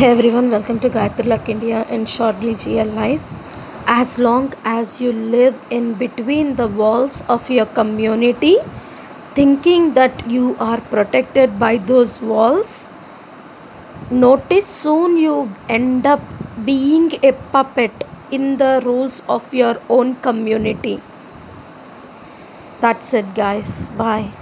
Hey everyone, welcome to Gayatri Luck India in shortly GL Live. As long as you live in between the walls of your community, thinking that you are protected by those walls, notice soon you end up being a puppet in the rules of your own community. That's it, guys. Bye.